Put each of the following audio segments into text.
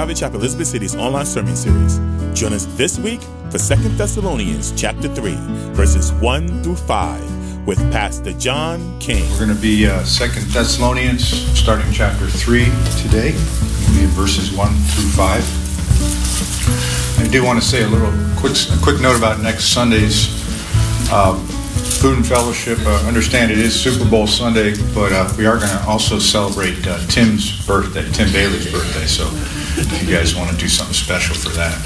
Calvary Chapel Elizabeth City's online sermon series. Join us this week for 2 Thessalonians chapter 3, verses 1 through 5 with Pastor John King. We're going to be uh, 2 Thessalonians, starting chapter 3 today. We'll be verses 1 through 5. I do want to say a little quick, a quick note about next Sunday's uh, food and fellowship. Uh, understand it is Super Bowl Sunday, but uh, we are going to also celebrate uh, Tim's birthday, Tim Bailey's birthday. So if you guys want to do something special for that.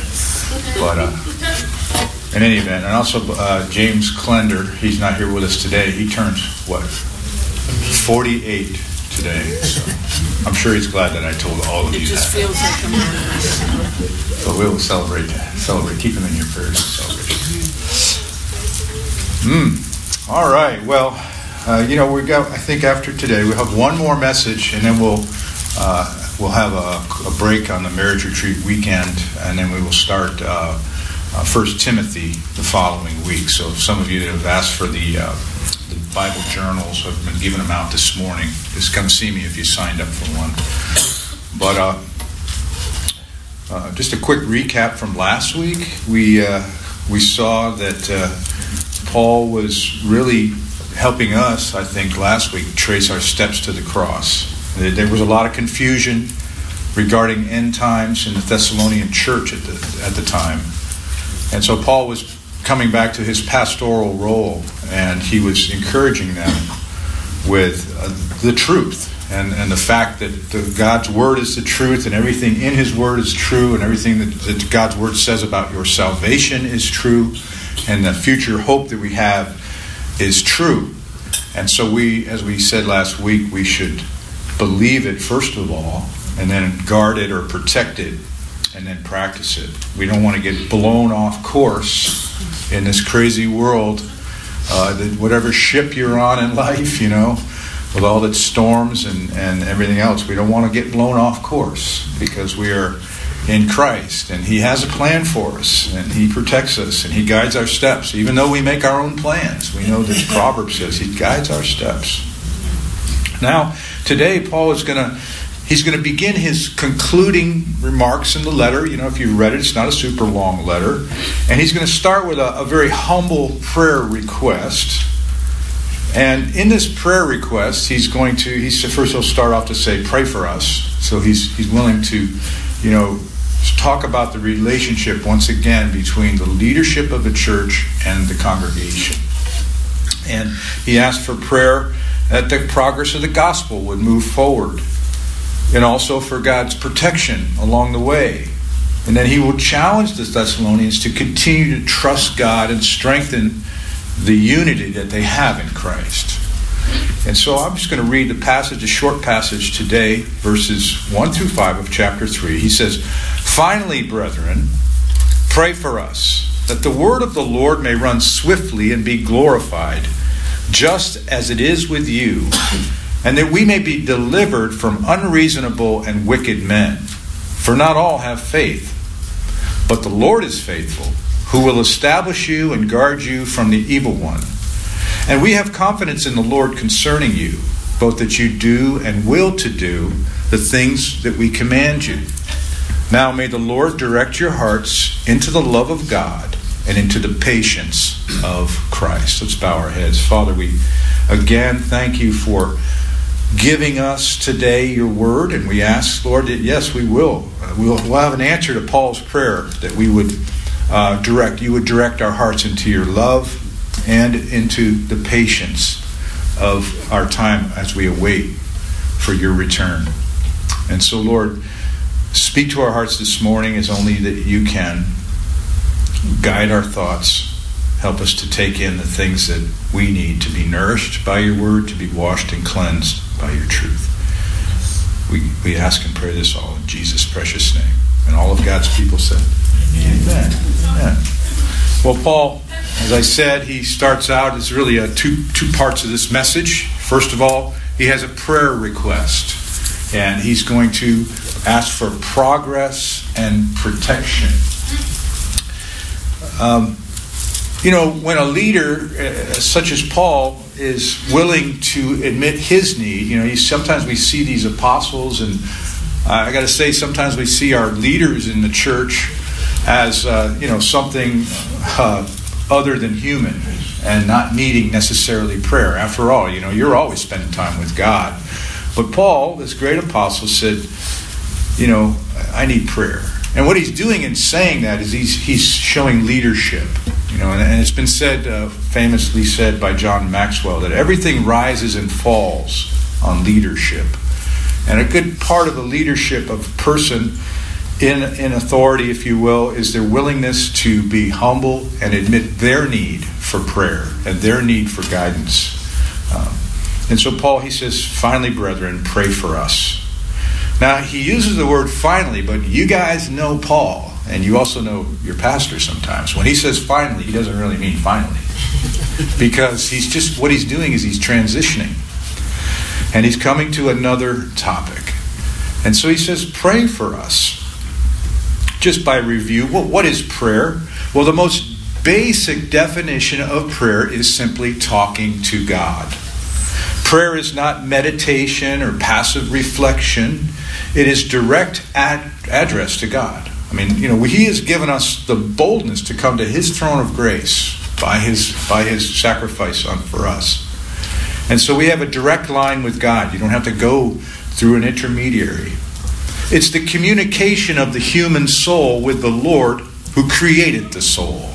But uh, in any event, and also uh, James Clender, he's not here with us today. He turns what 48 today. So I'm sure he's glad that I told all of It you just that. feels like. But we'll celebrate that. Celebrate. Keep him in your prayers. Celebration. Hmm. All right. Well, uh, you know, we got. I think after today, we'll have one more message, and then we'll uh, we'll have a, a break on the marriage retreat weekend, and then we will start uh, uh, First Timothy the following week. So, some of you that have asked for the uh, the Bible journals, I've been giving them out this morning. Just come see me if you signed up for one. But uh, uh, just a quick recap from last week. We uh, we saw that Paul was really helping us, I think, last week trace our steps to the cross. There was a lot of confusion regarding end times in the Thessalonian church at the at the time, and so Paul was coming back to his pastoral role, and he was encouraging them with uh, the truth and, and the fact that the, God's word is the truth and everything in his word is true and everything that, that God's word says about your salvation is true and the future hope that we have is true. And so we, as we said last week, we should believe it first of all and then guard it or protect it and then practice it. We don't want to get blown off course in this crazy world uh, that whatever ship you're on in life, you know, with all its storms and, and everything else, we don't want to get blown off course because we are in Christ and He has a plan for us and He protects us and He guides our steps. Even though we make our own plans, we know that proverb says He guides our steps. Now, today, Paul is going to. He's going to begin his concluding remarks in the letter. You know, if you read it, it's not a super long letter. And he's going to start with a, a very humble prayer request. And in this prayer request, he's going to, he's, first he'll start off to say, pray for us. So he's, he's willing to, you know, talk about the relationship once again between the leadership of the church and the congregation. And he asked for prayer that the progress of the gospel would move forward and also for God's protection along the way. And then he will challenge the Thessalonians to continue to trust God and strengthen the unity that they have in Christ. And so I'm just going to read the passage, a short passage today, verses 1 through 5 of chapter 3. He says, Finally, brethren, pray for us, that the word of the Lord may run swiftly and be glorified, just as it is with you, and that we may be delivered from unreasonable and wicked men. For not all have faith, but the Lord is faithful, who will establish you and guard you from the evil one. And we have confidence in the Lord concerning you, both that you do and will to do the things that we command you. Now may the Lord direct your hearts into the love of God and into the patience of Christ. Let's bow our heads. Father, we again thank you for giving us today your word, and we ask, Lord, that yes, we will. We'll have an answer to Paul's prayer that we would uh, direct, you would direct our hearts into your love and into the patience of our time as we await for your return. And so, Lord, speak to our hearts this morning as only that you can. Guide our thoughts. Help us to take in the things that we need to be nourished by your word, to be washed and cleansed by your truth. We, we ask and pray this all in Jesus' precious name. And all of God's people said, Amen. Amen. Well, Paul, as I said, he starts out it's really a two two parts of this message. First of all, he has a prayer request, and he's going to ask for progress and protection. Um, you know, when a leader uh, such as Paul is willing to admit his need, you know, sometimes we see these apostles and I got to say, sometimes we see our leaders in the church as uh, you know something uh, other than human and not needing necessarily prayer. After all, you know, you're always spending time with God. But Paul, this great apostle, said, you know, I need prayer. And what he's doing in saying that is he's he's showing leadership. You know, and, and it's been said, uh, famously said by John Maxwell, that everything rises and falls on leadership. And a good part of the leadership of a person in, in authority, if you will, is their willingness to be humble and admit their need for prayer and their need for guidance. Um, and so Paul, he says, finally, brethren, pray for us. Now, he uses the word finally, but you guys know Paul, and you also know your pastor sometimes. When he says finally, he doesn't really mean finally. because he's just, what he's doing is he's transitioning. And he's coming to another topic. And so he says, pray for us. Just by review, well, what is prayer? Well, the most basic definition of prayer is simply talking to God. Prayer is not meditation or passive reflection. It is direct ad- address to God. I mean, you know, He has given us the boldness to come to His throne of grace by His by His sacrifice on for us. And so we have a direct line with God. You don't have to go through an intermediary. It's the communication of the human soul with the Lord who created the soul.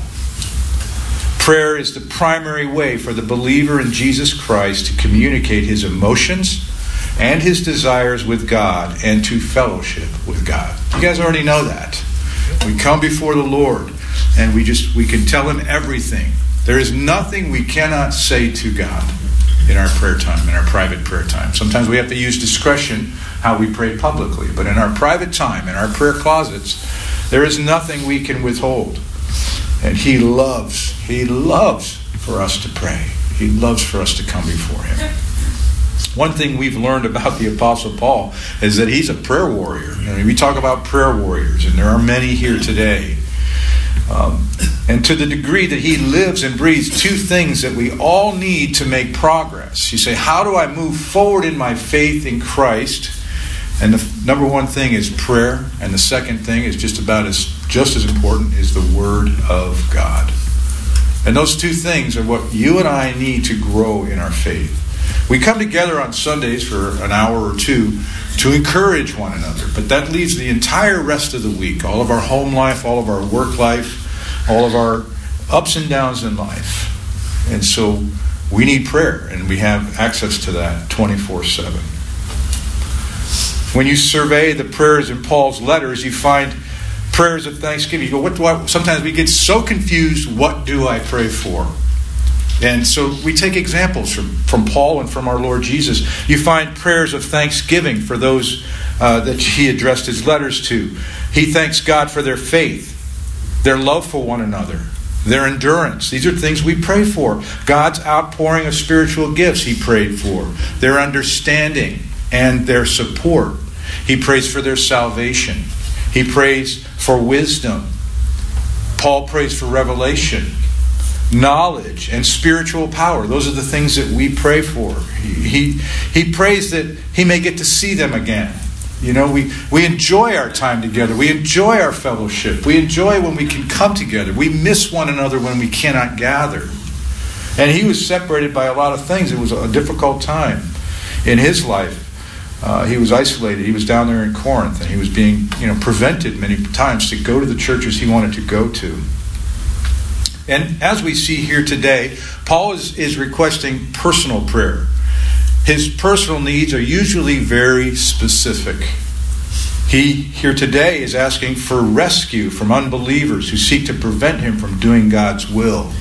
Prayer is the primary way for the believer in Jesus Christ to communicate his emotions and his desires with God and to fellowship with God. You guys already know that. We come before the Lord and we just we can tell him everything. There is nothing we cannot say to God in our prayer time, in our private prayer time. Sometimes we have to use discretion how we pray publicly, but in our private time, in our prayer closets, there is nothing we can withhold. And He loves, He loves for us to pray. He loves for us to come before Him. One thing we've learned about the Apostle Paul is that he's a prayer warrior. I mean, we talk about prayer warriors, and there are many here today. Um, and to the degree that he lives and breathes two things that we all need to make progress. You say, How do I move forward in my faith in Christ? And the number one thing is prayer, and the second thing is just about as just as important is the Word of God. And those two things are what you and I need to grow in our faith. We come together on Sundays for an hour or two to encourage one another, but that leaves the entire rest of the week, all of our home life, all of our work life, all of our ups and downs in life. And so we need prayer, and we have access to that 24 7. When you survey the prayers in Paul's letters, you find prayers of thanksgiving. You go, what do I? Sometimes we get so confused. What do I pray for? And so we take examples from, from Paul and from our Lord Jesus. You find prayers of thanksgiving for those uh, that he addressed his letters to. He thanks God for their faith, their love for one another, their endurance. These are things we pray for. God's outpouring of spiritual gifts, he prayed for, their understanding and their support. He prays for their salvation. He prays for wisdom. Paul prays for revelation, knowledge, and spiritual power. Those are the things that we pray for. He, he, he prays that he may get to see them again. You know, we, we enjoy our time together. We enjoy our fellowship. We enjoy when we can come together. We miss one another when we cannot gather. And he was separated by a lot of things. It was a difficult time in his life. Uh, he was isolated. He was down there in Corinth, and he was being, you know, prevented many times to go to the churches he wanted to go to. And as we see here today, Paul is, is requesting personal prayer. His personal needs are usually very specific. He here today is asking for rescue from unbelievers who seek to prevent him from doing God's will.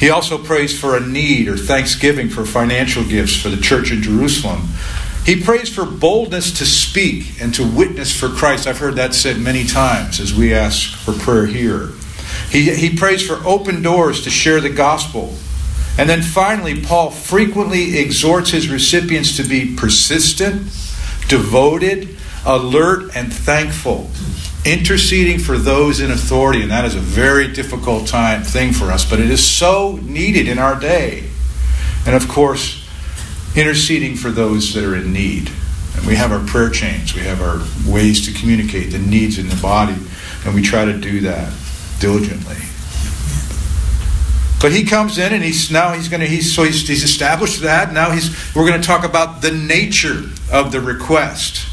He also prays for a need or thanksgiving for financial gifts for the church in Jerusalem. He prays for boldness to speak and to witness for Christ. I've heard that said many times as we ask for prayer here. He, he prays for open doors to share the gospel. And then finally, Paul frequently exhorts his recipients to be persistent, devoted, alert, and thankful interceding for those in authority, and that is a very difficult time thing for us, but it is so needed in our day. And of course, interceding for those that are in need. And we have our prayer chains, we have our ways to communicate the needs in the body, and we try to do that diligently. But he comes in and he's now he's going to he's so he's, he's established that. Now he's we're going to talk about the nature of the request.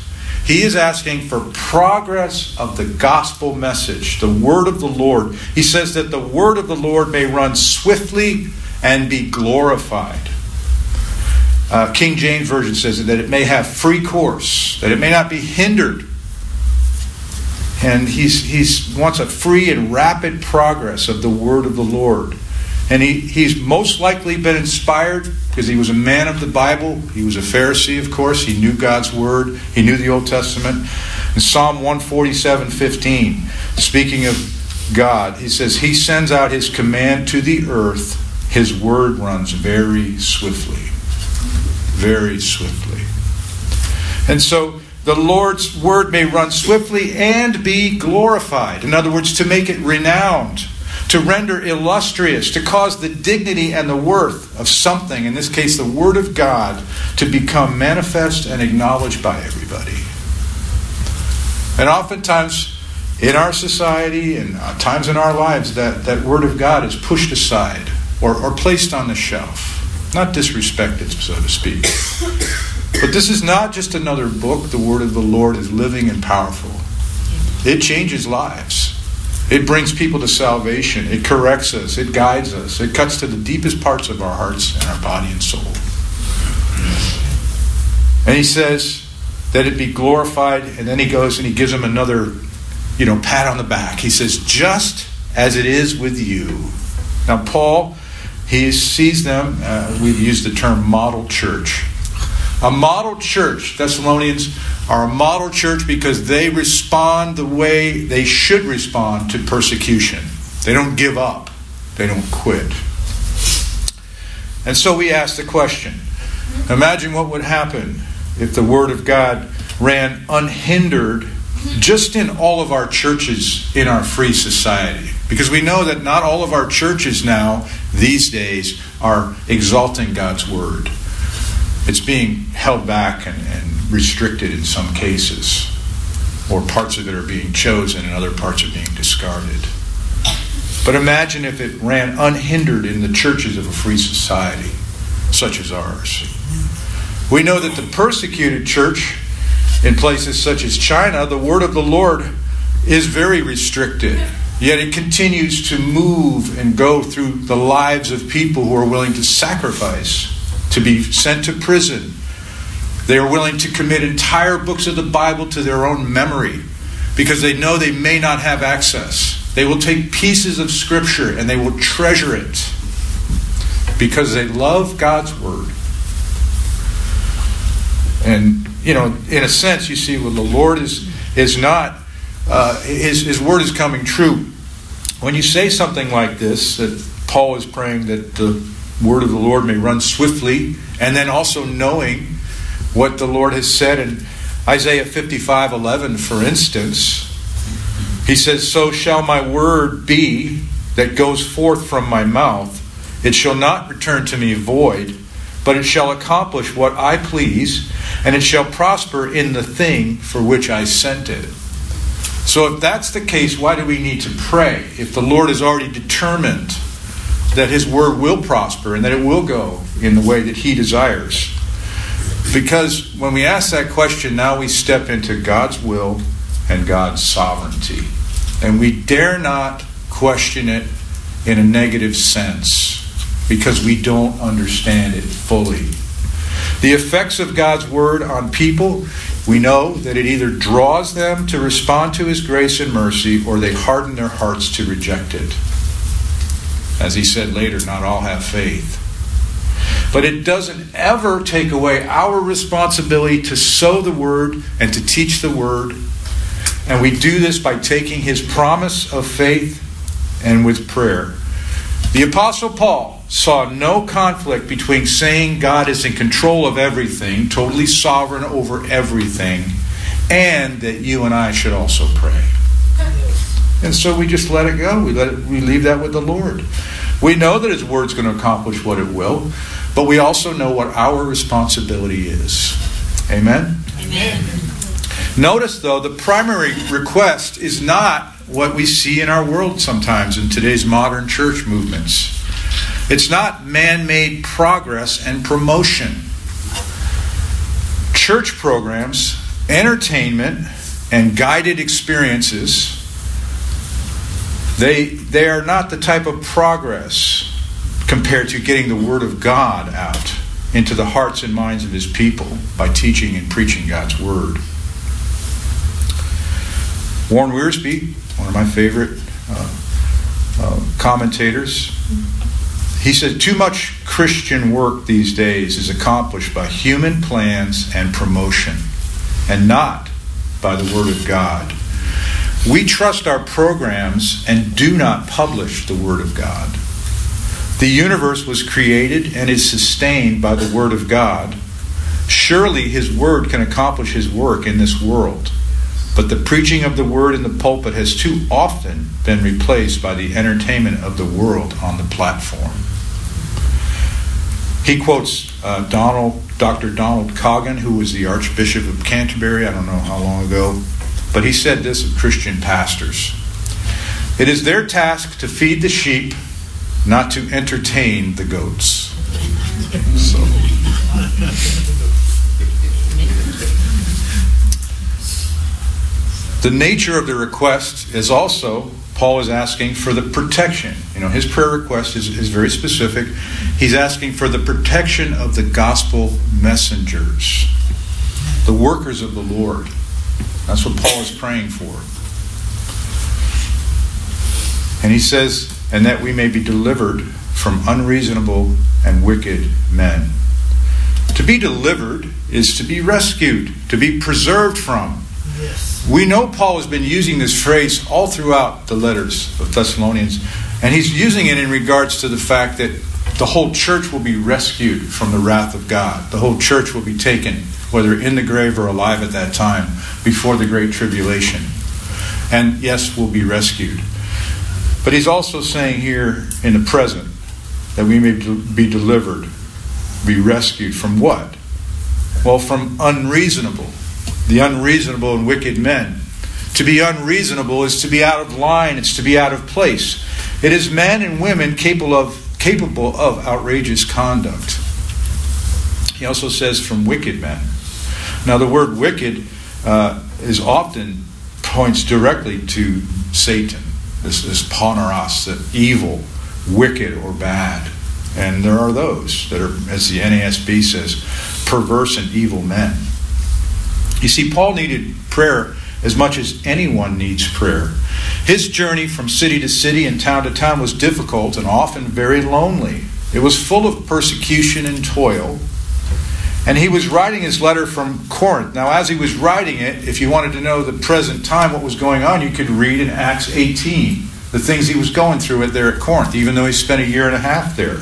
He is asking for progress of the gospel message, the word of the Lord. He says that the word of the Lord may run swiftly and be glorified. Uh, King James Version says that it may have free course, that it may not be hindered. And he he's wants a free and rapid progress of the word of the Lord. And he, he's most likely been inspired because he was a man of the Bible. He was a Pharisee, of course. He knew God's word, he knew the Old Testament. In Psalm 147 15, speaking of God, he says, He sends out his command to the earth, his word runs very swiftly. Very swiftly. And so the Lord's word may run swiftly and be glorified. In other words, to make it renowned to render illustrious, to cause the dignity and the worth of something, in this case the Word of God, to become manifest and acknowledged by everybody. And oftentimes in our society and uh, times in our lives, that, that Word of God is pushed aside or, or placed on the shelf. Not disrespected, so to speak. But this is not just another book. The Word of the Lord is living and powerful. It changes lives. It brings people to salvation. It corrects us. It guides us. It cuts to the deepest parts of our hearts and our body and soul. And he says that it be glorified, and then he goes and he gives him another, you know, pat on the back. He says, just as it is with you. Now, Paul, he sees them, uh, we've used the term model church. A model church, Thessalonians, are a model church because they respond the way they should respond to persecution. They don't give up, they don't quit. And so we ask the question imagine what would happen if the Word of God ran unhindered just in all of our churches in our free society. Because we know that not all of our churches now, these days, are exalting God's Word. It's being held back and, and restricted in some cases, or parts of it are being chosen and other parts are being discarded. But imagine if it ran unhindered in the churches of a free society such as ours. We know that the persecuted church in places such as China, the word of the Lord is very restricted. Yet it continues to move and go through the lives of people who are willing to sacrifice, to be sent to prison, they are willing to commit entire books of the Bible to their own memory because they know they may not have access. They will take pieces of Scripture and they will treasure it because they love God's Word. And, you know, in a sense, you see, well, the Lord is, is not, uh, his, his Word is coming true. When you say something like this, that Paul is praying that the Word of the Lord may run swiftly, and then also knowing what the Lord has said in Isaiah 55 11, for instance. He says, So shall my word be that goes forth from my mouth. It shall not return to me void, but it shall accomplish what I please, and it shall prosper in the thing for which I sent it. So, if that's the case, why do we need to pray? If the Lord has already determined that His word will prosper and that it will go in the way that He desires. Because when we ask that question, now we step into God's will and God's sovereignty. And we dare not question it in a negative sense because we don't understand it fully. The effects of God's word on people, we know that it either draws them to respond to his grace and mercy or they harden their hearts to reject it. As he said later, not all have faith. But it doesn't ever take away our responsibility to sow the word and to teach the word. And we do this by taking his promise of faith and with prayer. The Apostle Paul saw no conflict between saying God is in control of everything, totally sovereign over everything, and that you and I should also pray. And so we just let it go. We let it, we leave that with the Lord. We know that His Word's going to accomplish what it will, but we also know what our responsibility is. Amen? Amen. Notice, though, the primary request is not what we see in our world sometimes in today's modern church movements. It's not man made progress and promotion. Church programs, entertainment, and guided experiences, they, they are not the type of progress compared to getting the Word of God out into the hearts and minds of His people by teaching and preaching God's Word. Warren Wiersbe, one of my favorite uh, uh, commentators, he said, Too much Christian work these days is accomplished by human plans and promotion, and not by the Word of God. We trust our programs and do not publish the Word of God. The universe was created and is sustained by the Word of God. Surely His Word can accomplish His work in this world. But the preaching of the Word in the pulpit has too often been replaced by the entertainment of the world on the platform. He quotes uh, Donald, Dr. Donald Coggan, who was the Archbishop of Canterbury, I don't know how long ago, but he said this of Christian pastors It is their task to feed the sheep not to entertain the goats. So. The nature of the request is also, Paul is asking for the protection. You know, his prayer request is, is very specific. He's asking for the protection of the gospel messengers, the workers of the Lord. That's what Paul is praying for. And he says, and that we may be delivered from unreasonable and wicked men. To be delivered is to be rescued, to be preserved from. Yes. We know Paul has been using this phrase all throughout the letters of Thessalonians, and he's using it in regards to the fact that the whole church will be rescued from the wrath of God. The whole church will be taken, whether in the grave or alive at that time, before the great tribulation. And yes, we'll be rescued. But he's also saying here in the present that we may be delivered, be rescued from what? Well, from unreasonable, the unreasonable and wicked men. To be unreasonable is to be out of line, it's to be out of place. It is men and women capable of capable of outrageous conduct. He also says from wicked men. Now, the word wicked uh, is often points directly to Satan this, this poneros, the evil, wicked, or bad. And there are those that are, as the NASB says, perverse and evil men. You see, Paul needed prayer as much as anyone needs prayer. His journey from city to city and town to town was difficult and often very lonely. It was full of persecution and toil. And he was writing his letter from Corinth. Now, as he was writing it, if you wanted to know the present time, what was going on, you could read in Acts 18 the things he was going through it there at Corinth, even though he spent a year and a half there.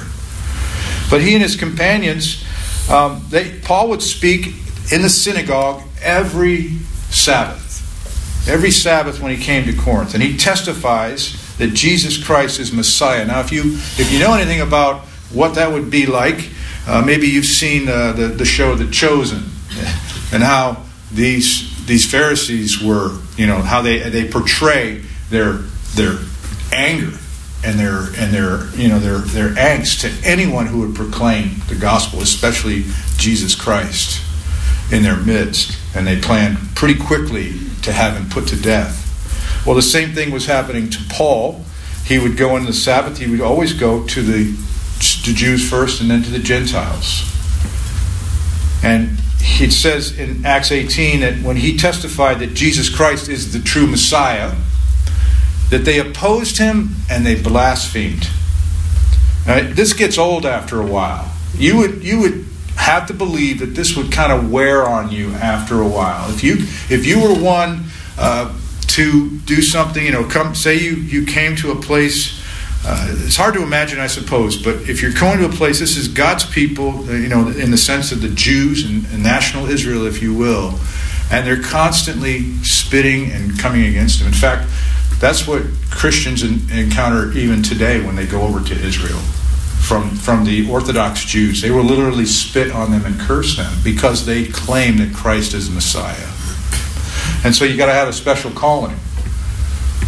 But he and his companions, um, they, Paul would speak in the synagogue every Sabbath. Every Sabbath when he came to Corinth. And he testifies that Jesus Christ is Messiah. Now, if you, if you know anything about what that would be like, uh, maybe you've seen uh, the, the show The Chosen and how these, these Pharisees were, you know, how they, they portray their, their anger and their, and their, you know, their, their angst to anyone who would proclaim the gospel, especially Jesus Christ in their midst. And they planned pretty quickly to have him put to death. Well, the same thing was happening to Paul. He would go on the Sabbath, he would always go to the to Jews first and then to the Gentiles. And it says in Acts 18 that when he testified that Jesus Christ is the true Messiah, that they opposed him and they blasphemed. Now, this gets old after a while. You would you would have to believe that this would kind of wear on you after a while. If you if you were one uh, to do something, you know, come say you you came to a place uh, it's hard to imagine, I suppose, but if you're going to a place, this is God's people, uh, you know, in the sense of the Jews and, and national Israel, if you will, and they're constantly spitting and coming against them. In fact, that's what Christians in, encounter even today when they go over to Israel from, from the Orthodox Jews. They will literally spit on them and curse them because they claim that Christ is Messiah. And so you got to have a special calling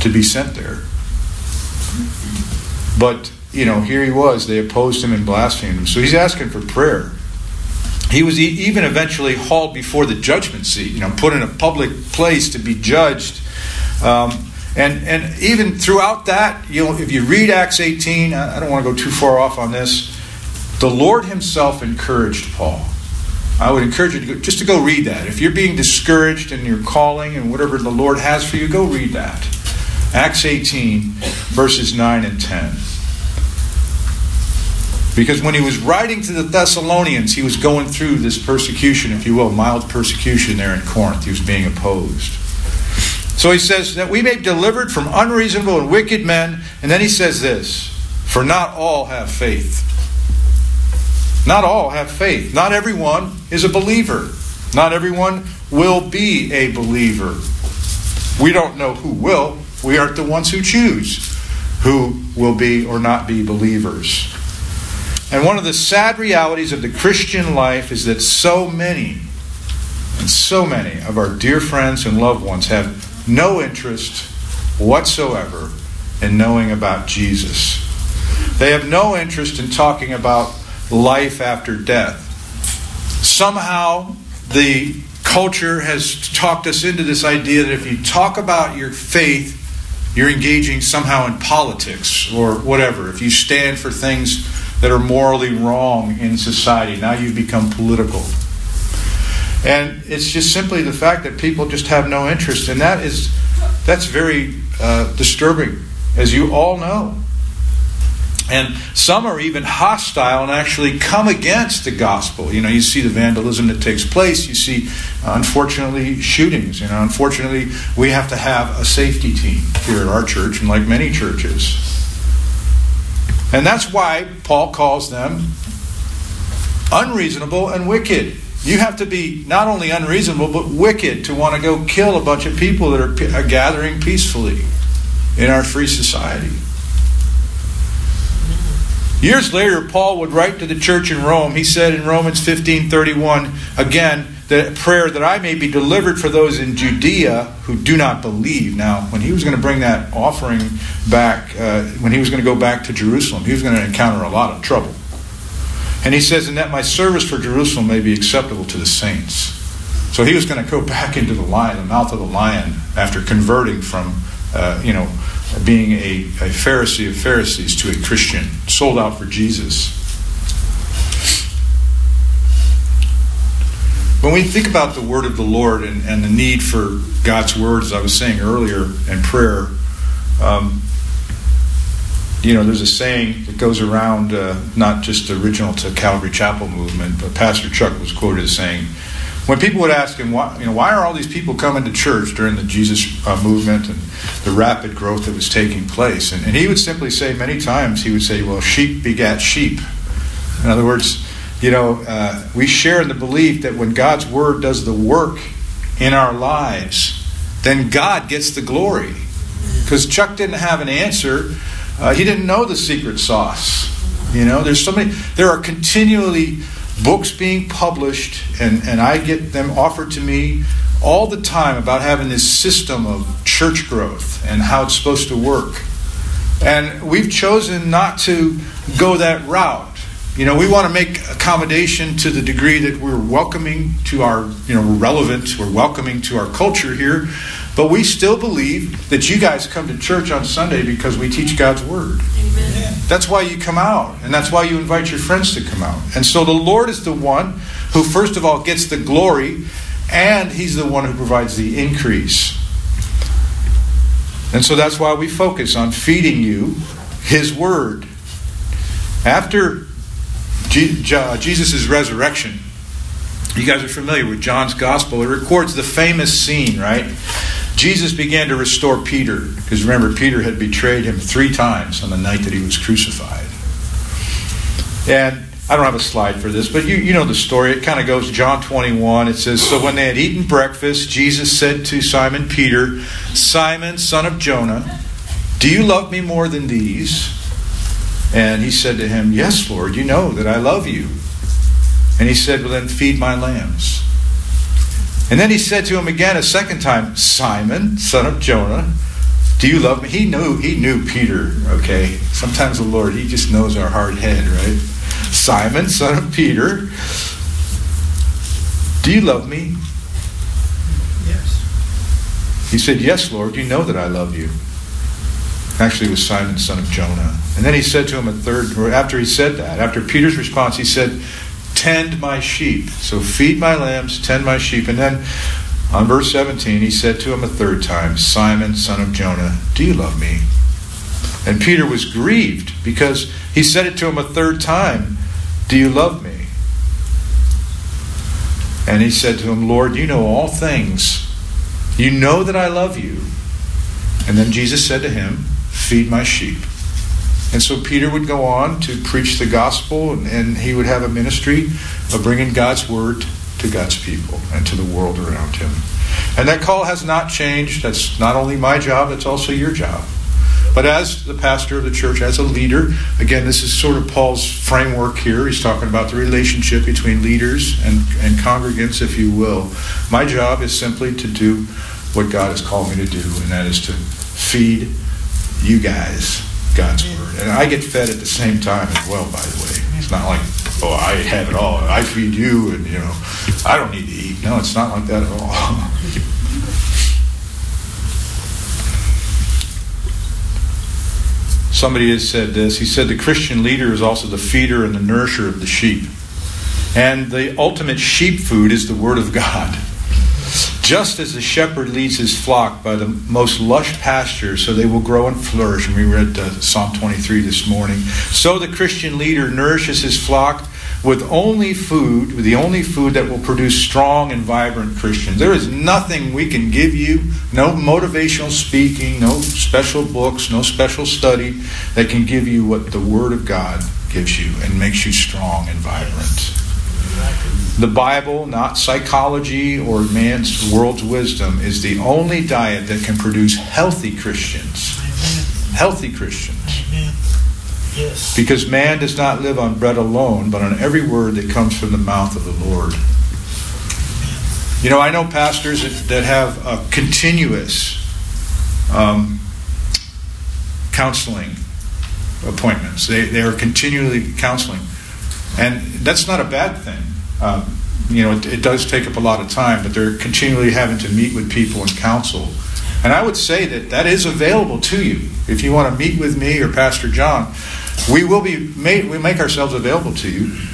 to be sent there. But, you know, here he was. They opposed him and blasphemed him. So he's asking for prayer. He was even eventually hauled before the judgment seat, you know, put in a public place to be judged. Um, and, and even throughout that, you know, if you read Acts 18, I don't want to go too far off on this, the Lord Himself encouraged Paul. I would encourage you to go, just to go read that. If you're being discouraged in your calling and whatever the Lord has for you, go read that. Acts 18, verses 9 and 10. Because when he was writing to the Thessalonians, he was going through this persecution, if you will, mild persecution there in Corinth. He was being opposed. So he says that we may be delivered from unreasonable and wicked men. And then he says this For not all have faith. Not all have faith. Not everyone is a believer. Not everyone will be a believer. We don't know who will. We aren't the ones who choose who will be or not be believers. And one of the sad realities of the Christian life is that so many, and so many of our dear friends and loved ones have no interest whatsoever in knowing about Jesus. They have no interest in talking about life after death. Somehow, the culture has talked us into this idea that if you talk about your faith, you're engaging somehow in politics or whatever. If you stand for things that are morally wrong in society. Now you've become political. And it's just simply the fact that people just have no interest, and that is that's very uh, disturbing, as you all know. And some are even hostile and actually come against the gospel. You know, you see the vandalism that takes place. You see, uh, unfortunately, shootings. You know, unfortunately, we have to have a safety team here at our church, and like many churches. And that's why Paul calls them unreasonable and wicked. You have to be not only unreasonable, but wicked to want to go kill a bunch of people that are, are gathering peacefully in our free society. Years later, Paul would write to the church in Rome. He said in Romans 15 31, again, the prayer that I may be delivered for those in Judea who do not believe. Now, when he was going to bring that offering back, uh, when he was going to go back to Jerusalem, he was going to encounter a lot of trouble. And he says, and that my service for Jerusalem may be acceptable to the saints. So he was going to go back into the lion, the mouth of the lion, after converting from, uh, you know, being a, a Pharisee of Pharisees to a Christian, sold out for Jesus. When we think about the word of the Lord and, and the need for God's word, as I was saying earlier, and prayer, um, you know, there's a saying that goes around, uh, not just original to Calvary Chapel movement, but Pastor Chuck was quoted as saying, when people would ask him, why, you know, why are all these people coming to church during the Jesus uh, movement and the rapid growth that was taking place? And, and he would simply say, many times, he would say, well, sheep begat sheep. In other words, you know, uh, we share in the belief that when God's Word does the work in our lives, then God gets the glory. Because Chuck didn't have an answer, uh, he didn't know the secret sauce. You know, there's so many, there are continually books being published, and, and I get them offered to me all the time about having this system of church growth and how it's supposed to work. And we've chosen not to go that route. You know, we want to make accommodation to the degree that we're welcoming to our, you know, we're relevant, we're welcoming to our culture here, but we still believe that you guys come to church on Sunday because we teach God's Word. Amen. That's why you come out, and that's why you invite your friends to come out. And so the Lord is the one who, first of all, gets the glory, and He's the one who provides the increase. And so that's why we focus on feeding you His Word. After Jesus' resurrection. You guys are familiar with John's gospel. It records the famous scene, right? Jesus began to restore Peter, because remember, Peter had betrayed him three times on the night that he was crucified. And I don't have a slide for this, but you, you know the story. It kind of goes John 21. It says, So when they had eaten breakfast, Jesus said to Simon Peter, Simon, son of Jonah, do you love me more than these? And he said to him, Yes, Lord, you know that I love you. And he said, Well, then feed my lambs. And then he said to him again a second time, Simon, son of Jonah, do you love me? He knew he knew Peter, okay? Sometimes the Lord, he just knows our hard head, right? Simon, son of Peter, do you love me? Yes. He said, Yes, Lord, you know that I love you. Actually, it was Simon, son of Jonah. And then he said to him a third, or after he said that, after Peter's response, he said, Tend my sheep. So feed my lambs, tend my sheep. And then on verse 17, he said to him a third time, Simon, son of Jonah, do you love me? And Peter was grieved because he said it to him a third time, Do you love me? And he said to him, Lord, you know all things. You know that I love you. And then Jesus said to him, Feed my sheep. And so Peter would go on to preach the gospel, and, and, he would have a ministry of bringing God's word to God's people and to the world around him. And that call has not changed. That's not only my job, it's also your job. But as the pastor of the church, as a leader, again, this is sort of Paul's framework here. He's talking about the relationship between leaders and, and congregants, if you will. My job is simply to do what God has called me to do, and that is to feed you guys God's word. And I get fed at the same time as well, by the way. It's not like, oh, I have it all. I feed you, and, you know, I don't need to eat. No, it's not like that at all. Somebody has said this. He said the Christian leader is also the feeder and the nourisher of the sheep. And the ultimate sheep food is the Word of God. Just as the shepherd leads his flock by the most lush pastures so they will grow and flourish, and we read uh, Psalm 23 this morning, so the Christian leader nourishes his flock with only food, with the only food that will produce strong and vibrant Christians. There is nothing we can give you, no motivational speaking, no special books, no special study that can give you what the Word of God gives you and makes you strong and vibrant. The Bible, not psychology or man's world's wisdom, is the only diet that can produce healthy Christians. Amen. Healthy Christians. Amen. Yes. Because man does not live on bread alone, but on every word that comes from the mouth of the Lord. You know, I know pastors that, that have a continuous um, counseling appointments. They, they are continually counseling. And that's not a bad thing. Um, you know, it, it, does take up a lot of time, but they're continually having to meet with people and counsel. And I would say that that is available to you. If you want to meet with me or Pastor John, we will be made, we make ourselves available to you.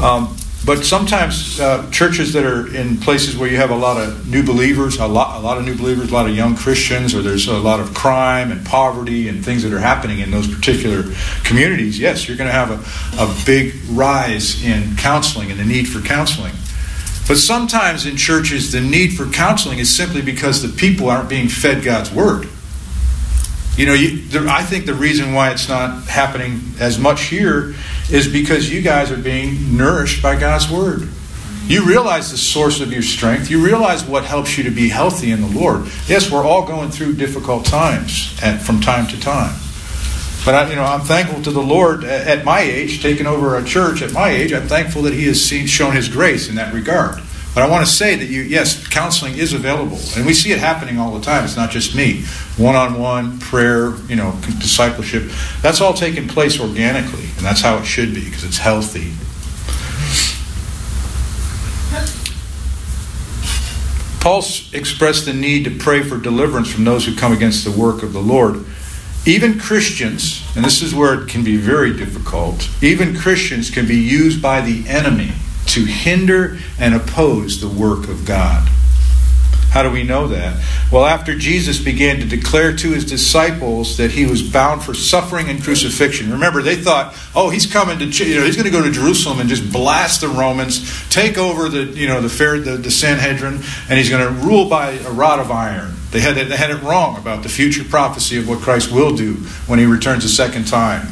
Um, but sometimes uh, churches that are in places where you have a lot of new believers, a lot, a lot of new believers, a lot of young Christians, or there's a lot of crime and poverty and things that are happening in those particular communities, yes, you're going to have a, a big rise in counseling and the need for counseling. But sometimes in churches, the need for counseling is simply because the people aren't being fed God's word. You know, you, I think the reason why it's not happening as much here is because you guys are being nourished by God's Word. You realize the source of your strength. You realize what helps you to be healthy in the Lord. Yes, we're all going through difficult times at, from time to time. But I, you know, I'm thankful to the Lord at my age, taking over a church at my age. I'm thankful that He has seen, shown His grace in that regard. But I want to say that you, yes, counseling is available, and we see it happening all the time. It's not just me. One-on-one prayer, you know, discipleship. That's all taking place organically, and that's how it should be because it's healthy. Paul expressed the need to pray for deliverance from those who come against the work of the Lord. Even Christians, and this is where it can be very difficult, even Christians can be used by the enemy to hinder and oppose the work of God. How do we know that? Well, after Jesus began to declare to his disciples that he was bound for suffering and crucifixion. Remember, they thought, "Oh, he's coming to you know, he's going to go to Jerusalem and just blast the Romans, take over the you know the fair the, the Sanhedrin, and he's going to rule by a rod of iron." They had they had it wrong about the future prophecy of what Christ will do when he returns a second time.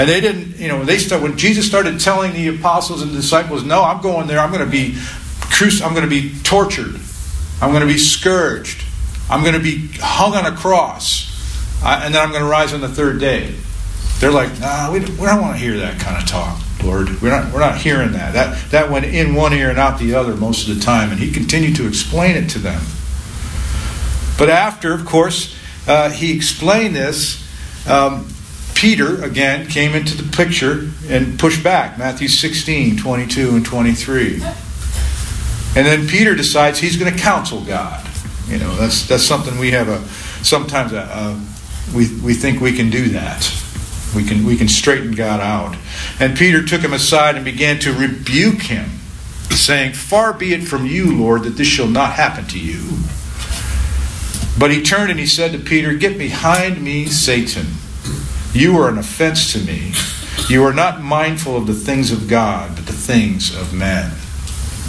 And they didn't, you know, they start when Jesus started telling the apostles and disciples, "No, I'm going there. I'm going to be cruci- I'm going to be tortured. I'm going to be scourged. I'm going to be hung on a cross, and then I'm going to rise on the third day." They're like, nah, we, we don't want to hear that kind of talk, Lord. We're not, we're not hearing that. that. That went in one ear and out the other most of the time. And he continued to explain it to them. But after, of course, uh, he explained this, um, Peter, again, came into the picture and pushed back. Matthew 16, 22, and 23. And then Peter decides he's going to counsel God. You know, that's, that's something we have a, sometimes a, a, we, we think we can do that. We can, we can straighten God out. And Peter took him aside and began to rebuke him, saying, Far be it from you, Lord, that this shall not happen to you. But he turned and he said to Peter, Get behind me, Satan. You are an offense to me. You are not mindful of the things of God, but the things of men.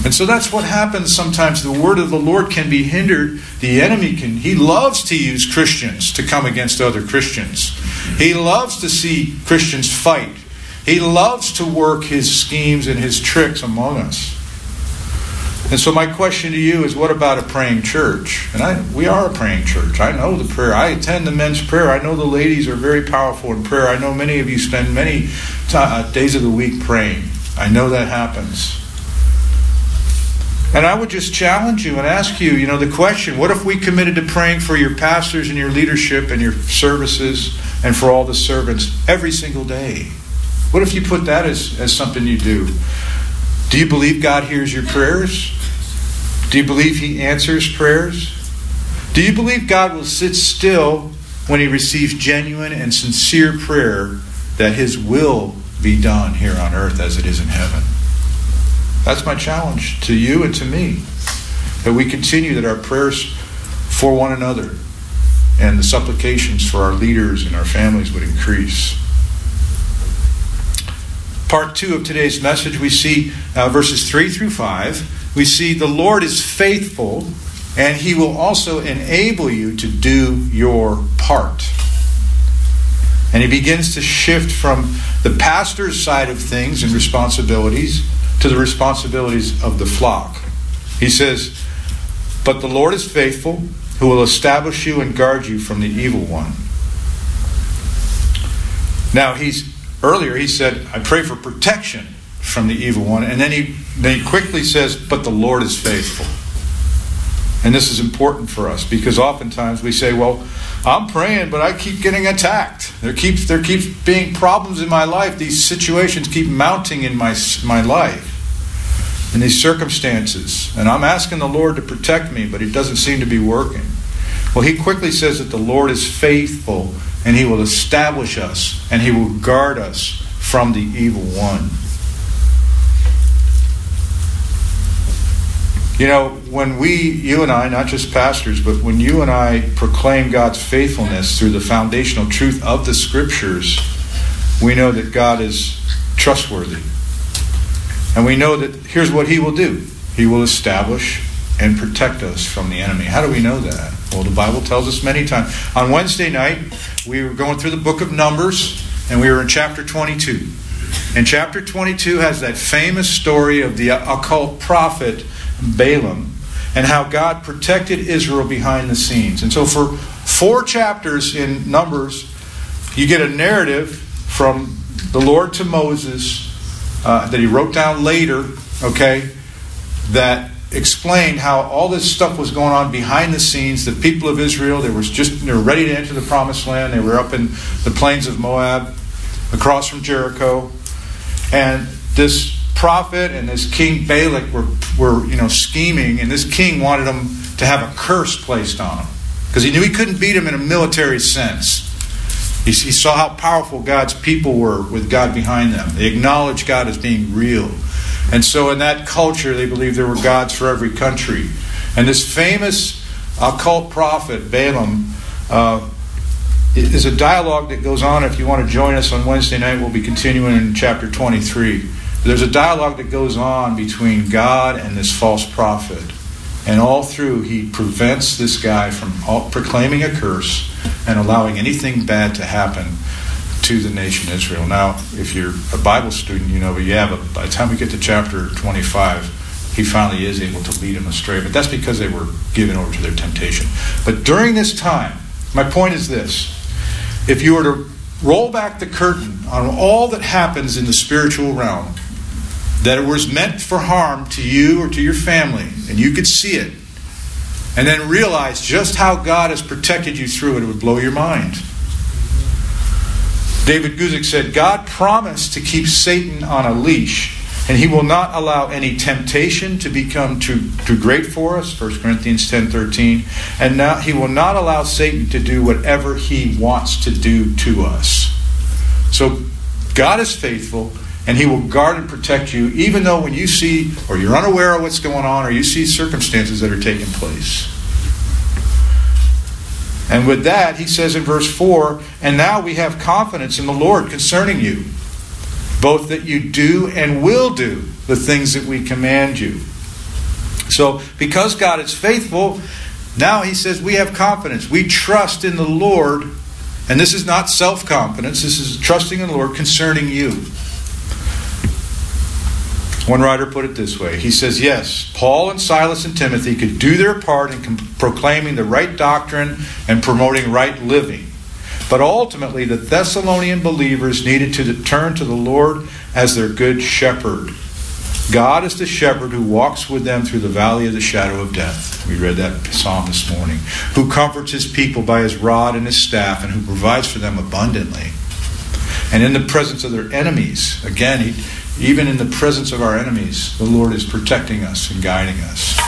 And so that's what happens sometimes. The word of the Lord can be hindered. The enemy can, he loves to use Christians to come against other Christians. He loves to see Christians fight. He loves to work his schemes and his tricks among us. And so my question to you is what about a praying church? And I, we are a praying church. I know the prayer. I attend the men's prayer. I know the ladies are very powerful in prayer. I know many of you spend many t- uh, days of the week praying. I know that happens. And I would just challenge you and ask you, you know, the question what if we committed to praying for your pastors and your leadership and your services and for all the servants every single day? What if you put that as, as something you do? Do you believe God hears your prayers? Do you believe He answers prayers? Do you believe God will sit still when He receives genuine and sincere prayer that His will be done here on earth as it is in heaven? That's my challenge to you and to me. That we continue that our prayers for one another and the supplications for our leaders and our families would increase. Part two of today's message, we see uh, verses 3 through 5. We see the Lord is faithful and he will also enable you to do your part. And he begins to shift from the pastor's side of things and responsibilities to the responsibilities of the flock. He says, But the Lord is faithful, who will establish you and guard you from the evil one. Now, he's earlier he said, I pray for protection from the evil one. And then he, then he quickly says, But the Lord is faithful. And this is important for us because oftentimes we say, Well, I'm praying, but I keep getting attacked. There keeps there keeps being problems in my life. These situations keep mounting in my my life, in these circumstances, and I'm asking the Lord to protect me, but it doesn't seem to be working. Well, he quickly says that the Lord is faithful, and He will establish us, and He will guard us from the evil one. You know, when we, you and I, not just pastors, but when you and I proclaim God's faithfulness through the foundational truth of the Scriptures, we know that God is trustworthy. And we know that here's what He will do He will establish and protect us from the enemy. How do we know that? Well, the Bible tells us many times. On Wednesday night, we were going through the book of Numbers, and we were in chapter 22. And chapter 22 has that famous story of the occult prophet Balaam and how God protected Israel behind the scenes. And so, for four chapters in Numbers, you get a narrative from the Lord to Moses uh, that he wrote down later, okay, that explained how all this stuff was going on behind the scenes. The people of Israel, they were just they were ready to enter the promised land. They were up in the plains of Moab, across from Jericho, and this prophet and this king Balak were, were you know scheming, and this king wanted him to have a curse placed on him because he knew he couldn't beat him in a military sense. He, he saw how powerful God's people were with God behind them. They acknowledged God as being real. And so, in that culture, they believed there were gods for every country. And this famous occult prophet, Balaam, uh, is a dialogue that goes on. If you want to join us on Wednesday night, we'll be continuing in chapter 23. There's a dialogue that goes on between God and this false prophet. And all through, he prevents this guy from all, proclaiming a curse and allowing anything bad to happen to the nation Israel. Now, if you're a Bible student, you know, but yeah, but by the time we get to chapter 25, he finally is able to lead them astray. But that's because they were given over to their temptation. But during this time, my point is this if you were to roll back the curtain on all that happens in the spiritual realm, that it was meant for harm to you or to your family, and you could see it, and then realize just how God has protected you through it, it would blow your mind. David Guzik said, God promised to keep Satan on a leash, and he will not allow any temptation to become too, too great for us, 1 Corinthians 10 13. And now he will not allow Satan to do whatever he wants to do to us. So God is faithful, and he will guard and protect you, even though when you see or you're unaware of what's going on or you see circumstances that are taking place. And with that, he says in verse 4 And now we have confidence in the Lord concerning you, both that you do and will do the things that we command you. So, because God is faithful, now he says we have confidence. We trust in the Lord. And this is not self confidence, this is trusting in the Lord concerning you. One writer put it this way He says, Yes, Paul and Silas and Timothy could do their part in proclaiming the right doctrine and promoting right living. But ultimately, the Thessalonian believers needed to turn to the Lord as their good shepherd. God is the shepherd who walks with them through the valley of the shadow of death. We read that psalm this morning. Who comforts his people by his rod and his staff, and who provides for them abundantly. And in the presence of their enemies, again, he, even in the presence of our enemies, the Lord is protecting us and guiding us.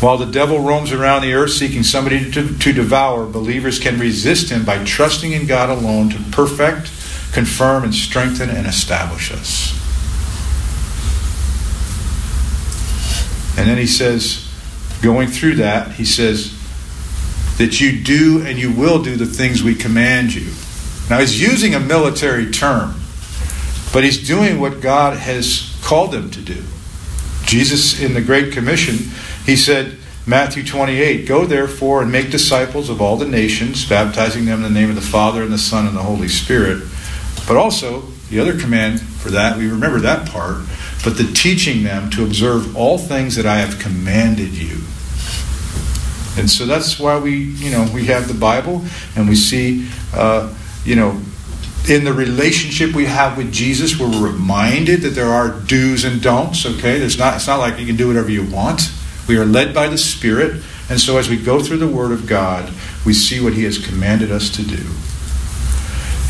While the devil roams around the earth seeking somebody to, to devour, believers can resist him by trusting in God alone to perfect, confirm, and strengthen and establish us. And then he says, going through that, he says, that you do and you will do the things we command you. Now, he's using a military term. But he's doing what God has called him to do. Jesus, in the Great Commission, he said, Matthew 28, Go therefore and make disciples of all the nations, baptizing them in the name of the Father and the Son and the Holy Spirit. But also, the other command for that, we remember that part, but the teaching them to observe all things that I have commanded you. And so that's why we, you know, we have the Bible and we see, uh, you know, in the relationship we have with Jesus, we're reminded that there are do's and don'ts. Okay, there's not. It's not like you can do whatever you want. We are led by the Spirit, and so as we go through the Word of God, we see what He has commanded us to do.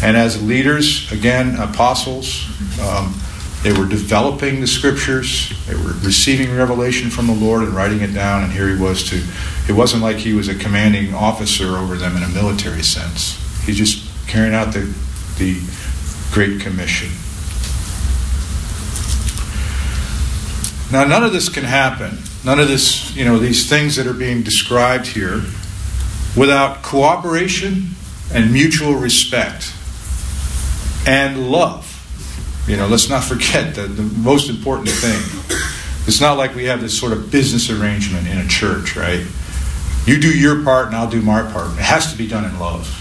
And as leaders, again, apostles, um, they were developing the Scriptures. They were receiving revelation from the Lord and writing it down. And here He was to. It wasn't like He was a commanding officer over them in a military sense. He's just carrying out the the Great Commission. Now, none of this can happen. None of this, you know, these things that are being described here without cooperation and mutual respect and love. You know, let's not forget the, the most important thing. It's not like we have this sort of business arrangement in a church, right? You do your part and I'll do my part. It has to be done in love.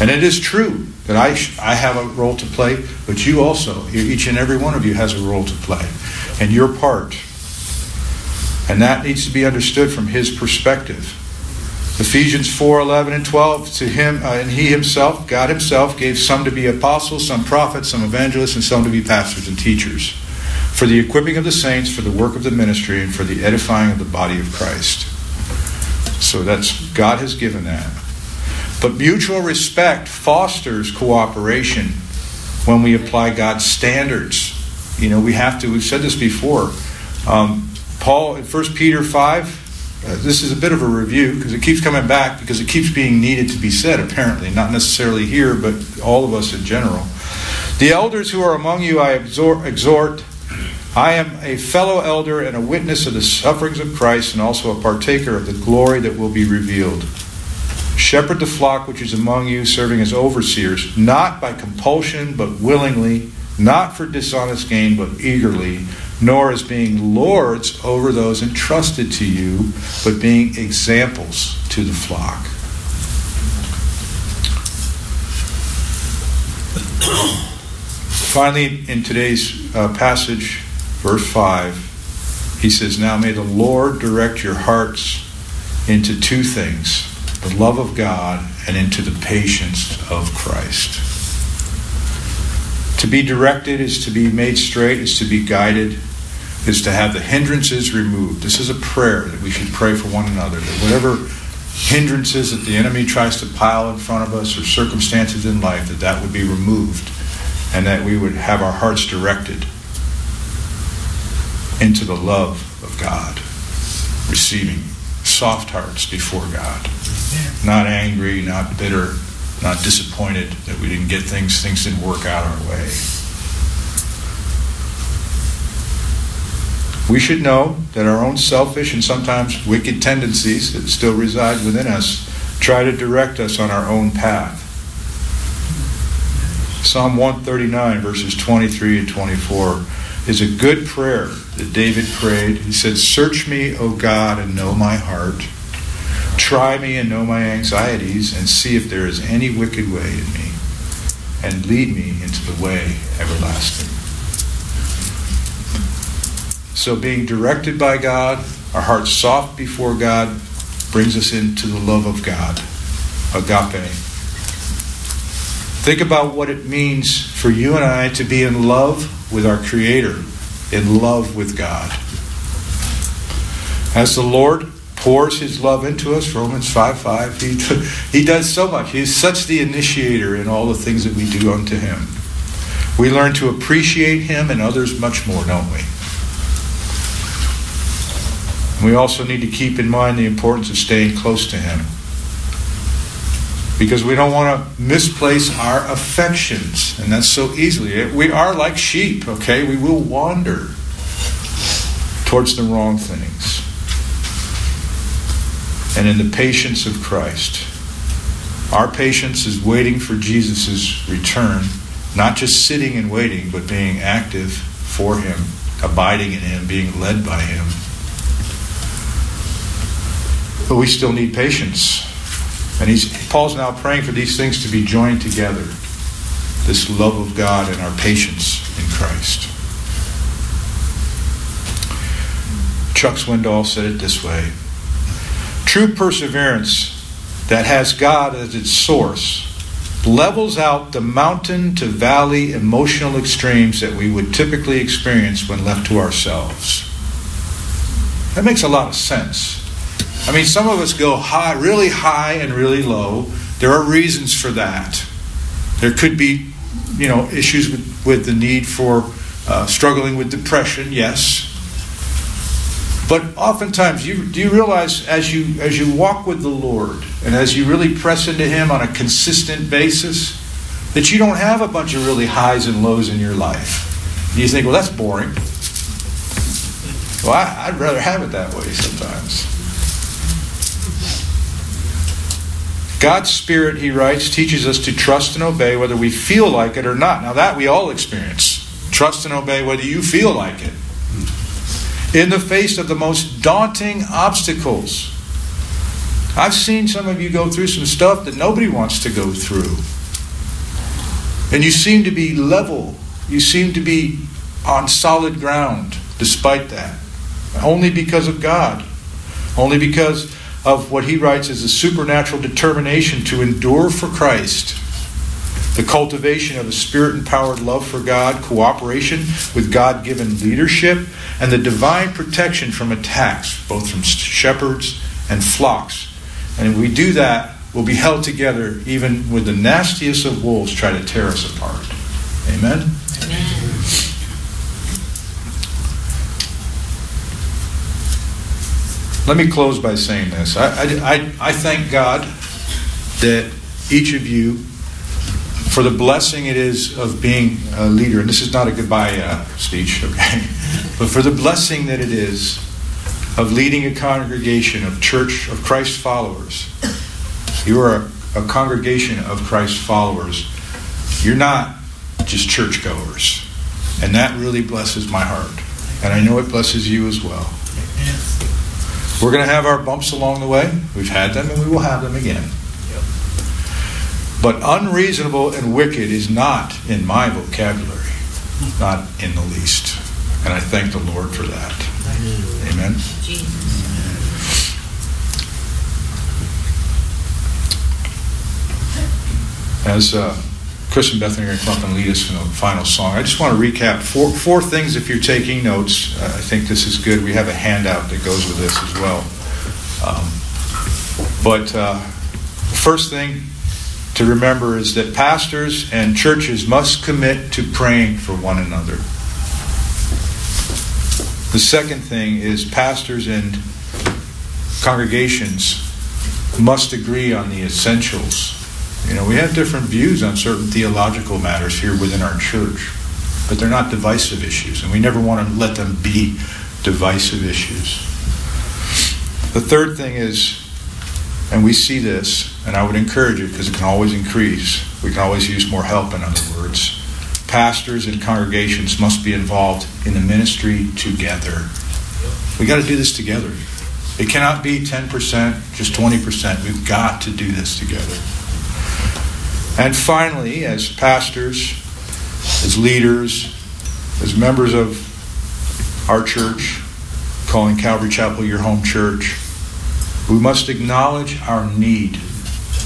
And it is true that I, I have a role to play, but you also, each and every one of you has a role to play, and your part. And that needs to be understood from his perspective. Ephesians 4 11 and 12, to him, uh, and he himself, God himself, gave some to be apostles, some prophets, some evangelists, and some to be pastors and teachers, for the equipping of the saints, for the work of the ministry, and for the edifying of the body of Christ. So that's, God has given that. But mutual respect fosters cooperation when we apply God's standards. You know, we have to, we've said this before. Um, Paul, in 1 Peter 5, uh, this is a bit of a review because it keeps coming back because it keeps being needed to be said, apparently. Not necessarily here, but all of us in general. The elders who are among you I exhort, exhort I am a fellow elder and a witness of the sufferings of Christ and also a partaker of the glory that will be revealed. Shepherd the flock which is among you, serving as overseers, not by compulsion, but willingly, not for dishonest gain, but eagerly, nor as being lords over those entrusted to you, but being examples to the flock. Finally, in today's uh, passage, verse 5, he says, Now may the Lord direct your hearts into two things the love of God and into the patience of Christ. To be directed is to be made straight, is to be guided, is to have the hindrances removed. This is a prayer that we should pray for one another, that whatever hindrances that the enemy tries to pile in front of us or circumstances in life, that that would be removed and that we would have our hearts directed into the love of God, receiving soft hearts before God, not angry, not bitter, not disappointed that we didn't get things, things didn't work out our way. We should know that our own selfish and sometimes wicked tendencies that still reside within us try to direct us on our own path. Psalm 139, verses 23 and 24, is a good prayer that David prayed. He said, Search me, O God, and know my heart. Try me and know my anxieties, and see if there is any wicked way in me, and lead me into the way everlasting. So, being directed by God, our hearts soft before God, brings us into the love of God. Agape. Think about what it means for you and I to be in love with our Creator, in love with God. As the Lord pours His love into us, Romans 5 5, He, he does so much. He's such the initiator in all the things that we do unto Him. We learn to appreciate Him and others much more, don't we? We also need to keep in mind the importance of staying close to Him. Because we don't want to misplace our affections, and that's so easily. Eh, we are like sheep, okay? We will wander towards the wrong things. And in the patience of Christ, our patience is waiting for Jesus' return, not just sitting and waiting, but being active for Him, abiding in Him, being led by Him. But we still need patience. And he's, Paul's now praying for these things to be joined together this love of God and our patience in Christ. Chuck Swindoll said it this way True perseverance that has God as its source levels out the mountain to valley emotional extremes that we would typically experience when left to ourselves. That makes a lot of sense. I mean, some of us go high, really high and really low. There are reasons for that. There could be, you know, issues with, with the need for uh, struggling with depression, yes. But oftentimes, you, do you realize as you as you walk with the Lord and as you really press into Him on a consistent basis, that you don't have a bunch of really highs and lows in your life? And you think, well, that's boring. Well, I, I'd rather have it that way sometimes. God's Spirit, he writes, teaches us to trust and obey whether we feel like it or not. Now, that we all experience. Trust and obey whether you feel like it. In the face of the most daunting obstacles. I've seen some of you go through some stuff that nobody wants to go through. And you seem to be level. You seem to be on solid ground despite that. Only because of God. Only because of what he writes as a supernatural determination to endure for Christ, the cultivation of a spirit empowered love for God, cooperation with God given leadership, and the divine protection from attacks, both from shepherds and flocks. And if we do that, we'll be held together even when the nastiest of wolves try to tear us apart. Amen? Amen. Let me close by saying this. I, I, I, thank God that each of you, for the blessing it is of being a leader, and this is not a goodbye uh, speech, okay? but for the blessing that it is of leading a congregation of church, of Christ followers. You are a, a congregation of Christ followers. You're not just churchgoers. And that really blesses my heart. And I know it blesses you as well. We're going to have our bumps along the way. We've had them and we will have them again. But unreasonable and wicked is not in my vocabulary, not in the least. And I thank the Lord for that. Amen. as uh, Chris and Bethany are going to come up and lead us in the final song, I just want to recap four, four things if you're taking notes. Uh, I think this is good. We have a handout that goes with this as well. Um, but uh, first thing to remember is that pastors and churches must commit to praying for one another. The second thing is pastors and congregations must agree on the essentials. You know, we have different views on certain theological matters here within our church, but they're not divisive issues, and we never want to let them be divisive issues. The third thing is, and we see this, and I would encourage it because it can always increase. We can always use more help, in other words. Pastors and congregations must be involved in the ministry together. We got to do this together. It cannot be 10%, just 20%. We've got to do this together. And finally, as pastors, as leaders, as members of our church, calling Calvary Chapel your home church, we must acknowledge our need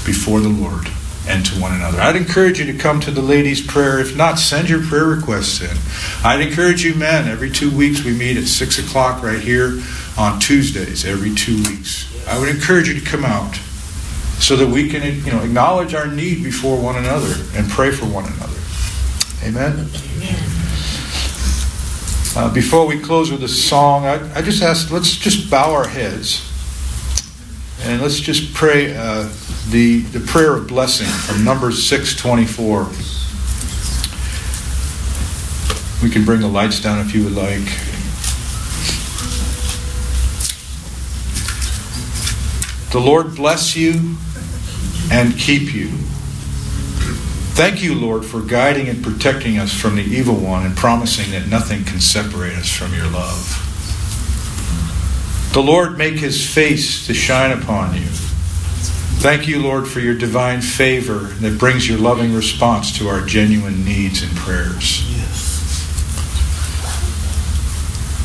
before the Lord and to one another. I'd encourage you to come to the ladies' prayer. If not, send your prayer requests in. I'd encourage you, men, every two weeks we meet at 6 o'clock right here on Tuesdays, every two weeks. I would encourage you to come out so that we can you know, acknowledge our need before one another and pray for one another. Amen? Uh, before we close with a song, I, I, just ask, let's just bow our heads and let's just pray uh, the, the prayer of blessing from Numbers 624. We can bring the lights down if you would like. The Lord bless you and keep you. Thank you, Lord, for guiding and protecting us from the evil one and promising that nothing can separate us from your love. The Lord make his face to shine upon you. Thank you, Lord, for your divine favor that brings your loving response to our genuine needs and prayers.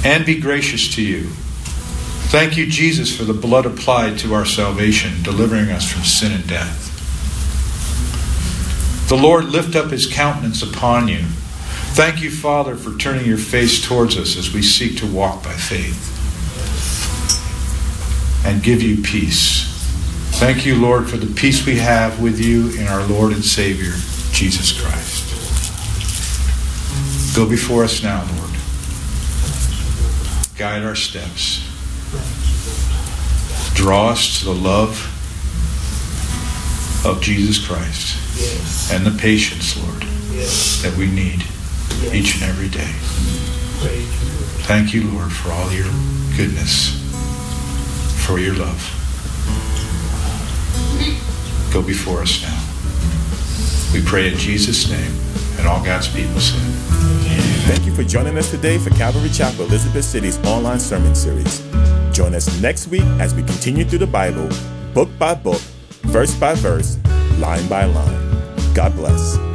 And be gracious to you. Thank you, Jesus, for the blood applied to our salvation, delivering us from sin and death. The Lord lift up his countenance upon you. Thank you, Father, for turning your face towards us as we seek to walk by faith and give you peace. Thank you, Lord, for the peace we have with you in our Lord and Savior, Jesus Christ. Go before us now, Lord. Guide our steps. Draw us to the love of Jesus Christ Yes. and the patience, Lord, Yes. that we need each and every day. Thank you, Lord, for all your goodness, for your love. Go before us now. We pray in Jesus' name, and all God's people said. Thank you for joining us today for Calvary Chapel Elizabeth City's online sermon series. Join us next week as we continue through the Bible, book by book, verse by verse, line by line. God bless.